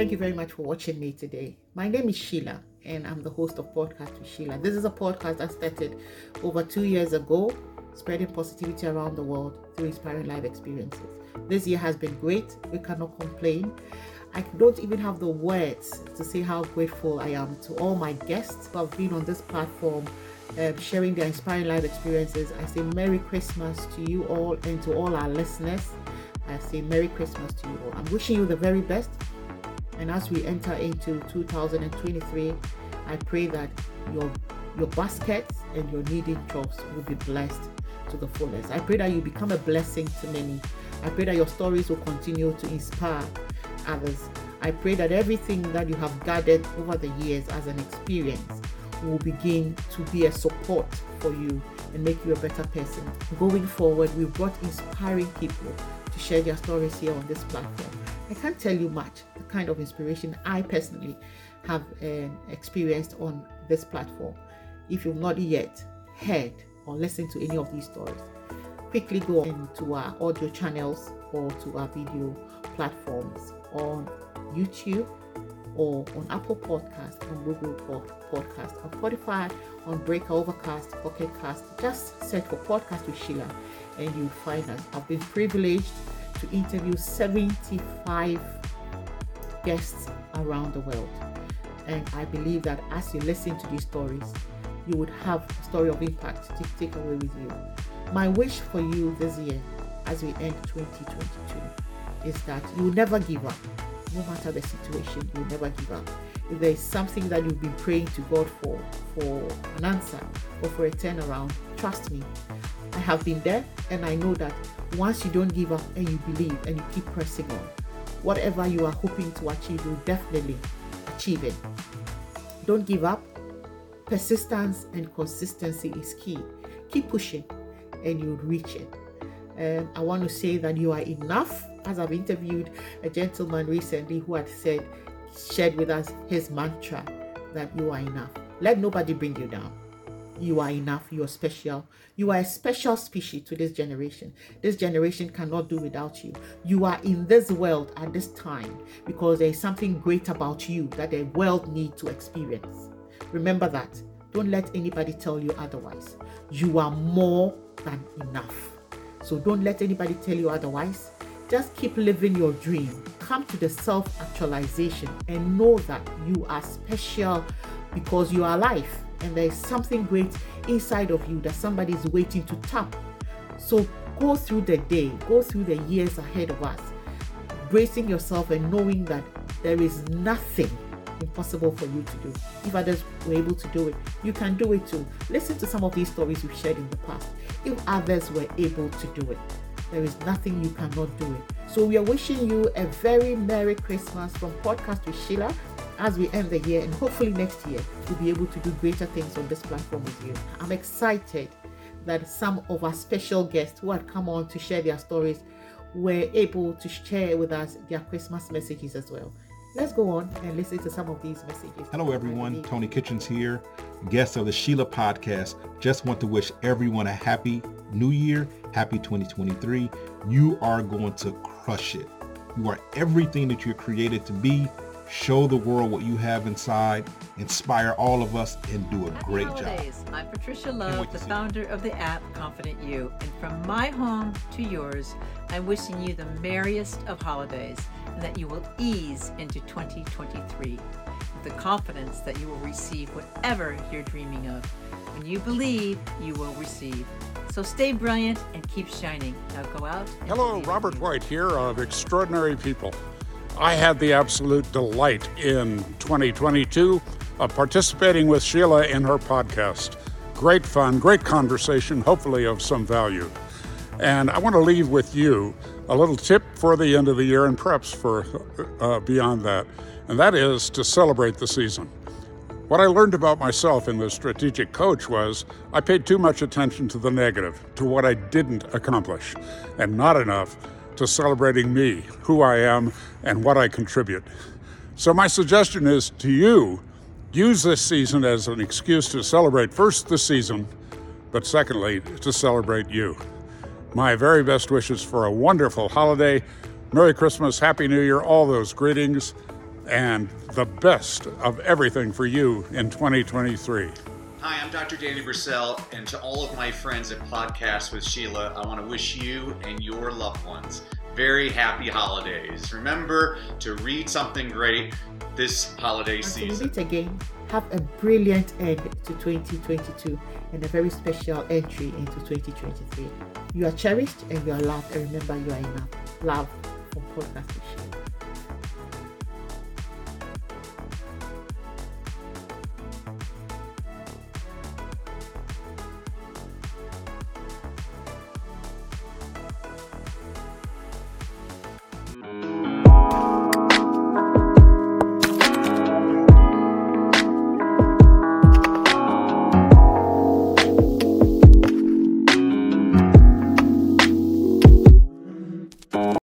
Thank you very much for watching me today. My name is Sheila, and I'm the host of Podcast with Sheila. This is a podcast that started over two years ago, spreading positivity around the world through inspiring life experiences. This year has been great. We cannot complain. I don't even have the words to say how grateful I am to all my guests who have been on this platform um, sharing their inspiring life experiences. I say Merry Christmas to you all and to all our listeners. I say Merry Christmas to you all. I'm wishing you the very best. And as we enter into 2023, I pray that your your baskets and your kneading troughs will be blessed to the fullest. I pray that you become a blessing to many. I pray that your stories will continue to inspire others. I pray that everything that you have gathered over the years as an experience will begin to be a support for you and make you a better person. Going forward, we've brought inspiring people to share their stories here on this platform. I can't tell you much the kind of inspiration I personally have uh, experienced on this platform. If you've not yet heard or listened to any of these stories, quickly go into our audio channels or to our video platforms on YouTube or on Apple Podcast, on Google Podcast, on Spotify, on Breaker, Overcast, Pocket Cast. Just search for Podcast with Sheila and you'll find us. I've been privileged to interview 75 guests around the world. And I believe that as you listen to these stories, you would have a story of impact to take away with you. My wish for you this year, as we end 2022, is that you never give up no matter the situation, you never give up. If there is something that you've been praying to God for, for an answer or for a turnaround, trust me, I have been there and I know that once you don't give up and you believe and you keep pressing on, whatever you are hoping to achieve, you'll definitely achieve it. Don't give up. Persistence and consistency is key. Keep pushing and you'll reach it. And I want to say that you are enough as I've interviewed a gentleman recently who had said, shared with us his mantra that you are enough. Let nobody bring you down. You are enough. You are special. You are a special species to this generation. This generation cannot do without you. You are in this world at this time because there is something great about you that the world needs to experience. Remember that. Don't let anybody tell you otherwise. You are more than enough. So don't let anybody tell you otherwise. Just keep living your dream. Come to the self actualization and know that you are special because you are alive and there is something great inside of you that somebody is waiting to tap. So go through the day, go through the years ahead of us, bracing yourself and knowing that there is nothing impossible for you to do. If others were able to do it, you can do it too. Listen to some of these stories we've shared in the past. If others were able to do it, there is nothing you cannot do it. So we are wishing you a very Merry Christmas from Podcast with Sheila as we end the year and hopefully next year we'll be able to do greater things on this platform with you. I'm excited that some of our special guests who had come on to share their stories were able to share with us their Christmas messages as well. Let's go on and listen to some of these messages. Hello, everyone. Tony Kitchens here, guest of the Sheila podcast. Just want to wish everyone a happy new year, happy 2023. You are going to crush it. You are everything that you're created to be. Show the world what you have inside, inspire all of us, and do a Happy great holidays. job. I'm Patricia Love, the founder of the app Confident You. And from my home to yours, I'm wishing you the merriest of holidays and that you will ease into 2023 with the confidence that you will receive whatever you're dreaming of. When you believe, you will receive. So stay brilliant and keep shining. Now go out. and Hello. Robert White here of Extraordinary People. I had the absolute delight in 2022 of participating with Sheila in her podcast. Great fun, great conversation, hopefully of some value. And I want to leave with you a little tip for the end of the year and perhaps for uh, beyond that, and that is to celebrate the season. What I learned about myself in the strategic coach was I paid too much attention to the negative, to what I didn't accomplish, and not enough to celebrating me, who I am, and what I contribute. So, my suggestion is to you use this season as an excuse to celebrate first the season, but secondly, to celebrate you. My very best wishes for a wonderful holiday. Merry Christmas, Happy New Year, all those greetings. and the best of everything for you in 2023. Hi, I'm Dr. Danny Brissell, and to all of my friends at Podcast with Sheila, I want to wish you and your loved ones very happy holidays. Remember to read something great this holiday Until season. meet again, have a brilliant end to 2022 and a very special entry into 2023. You are cherished and you are loved, and remember you are enough. Love from Podcast with Sheila.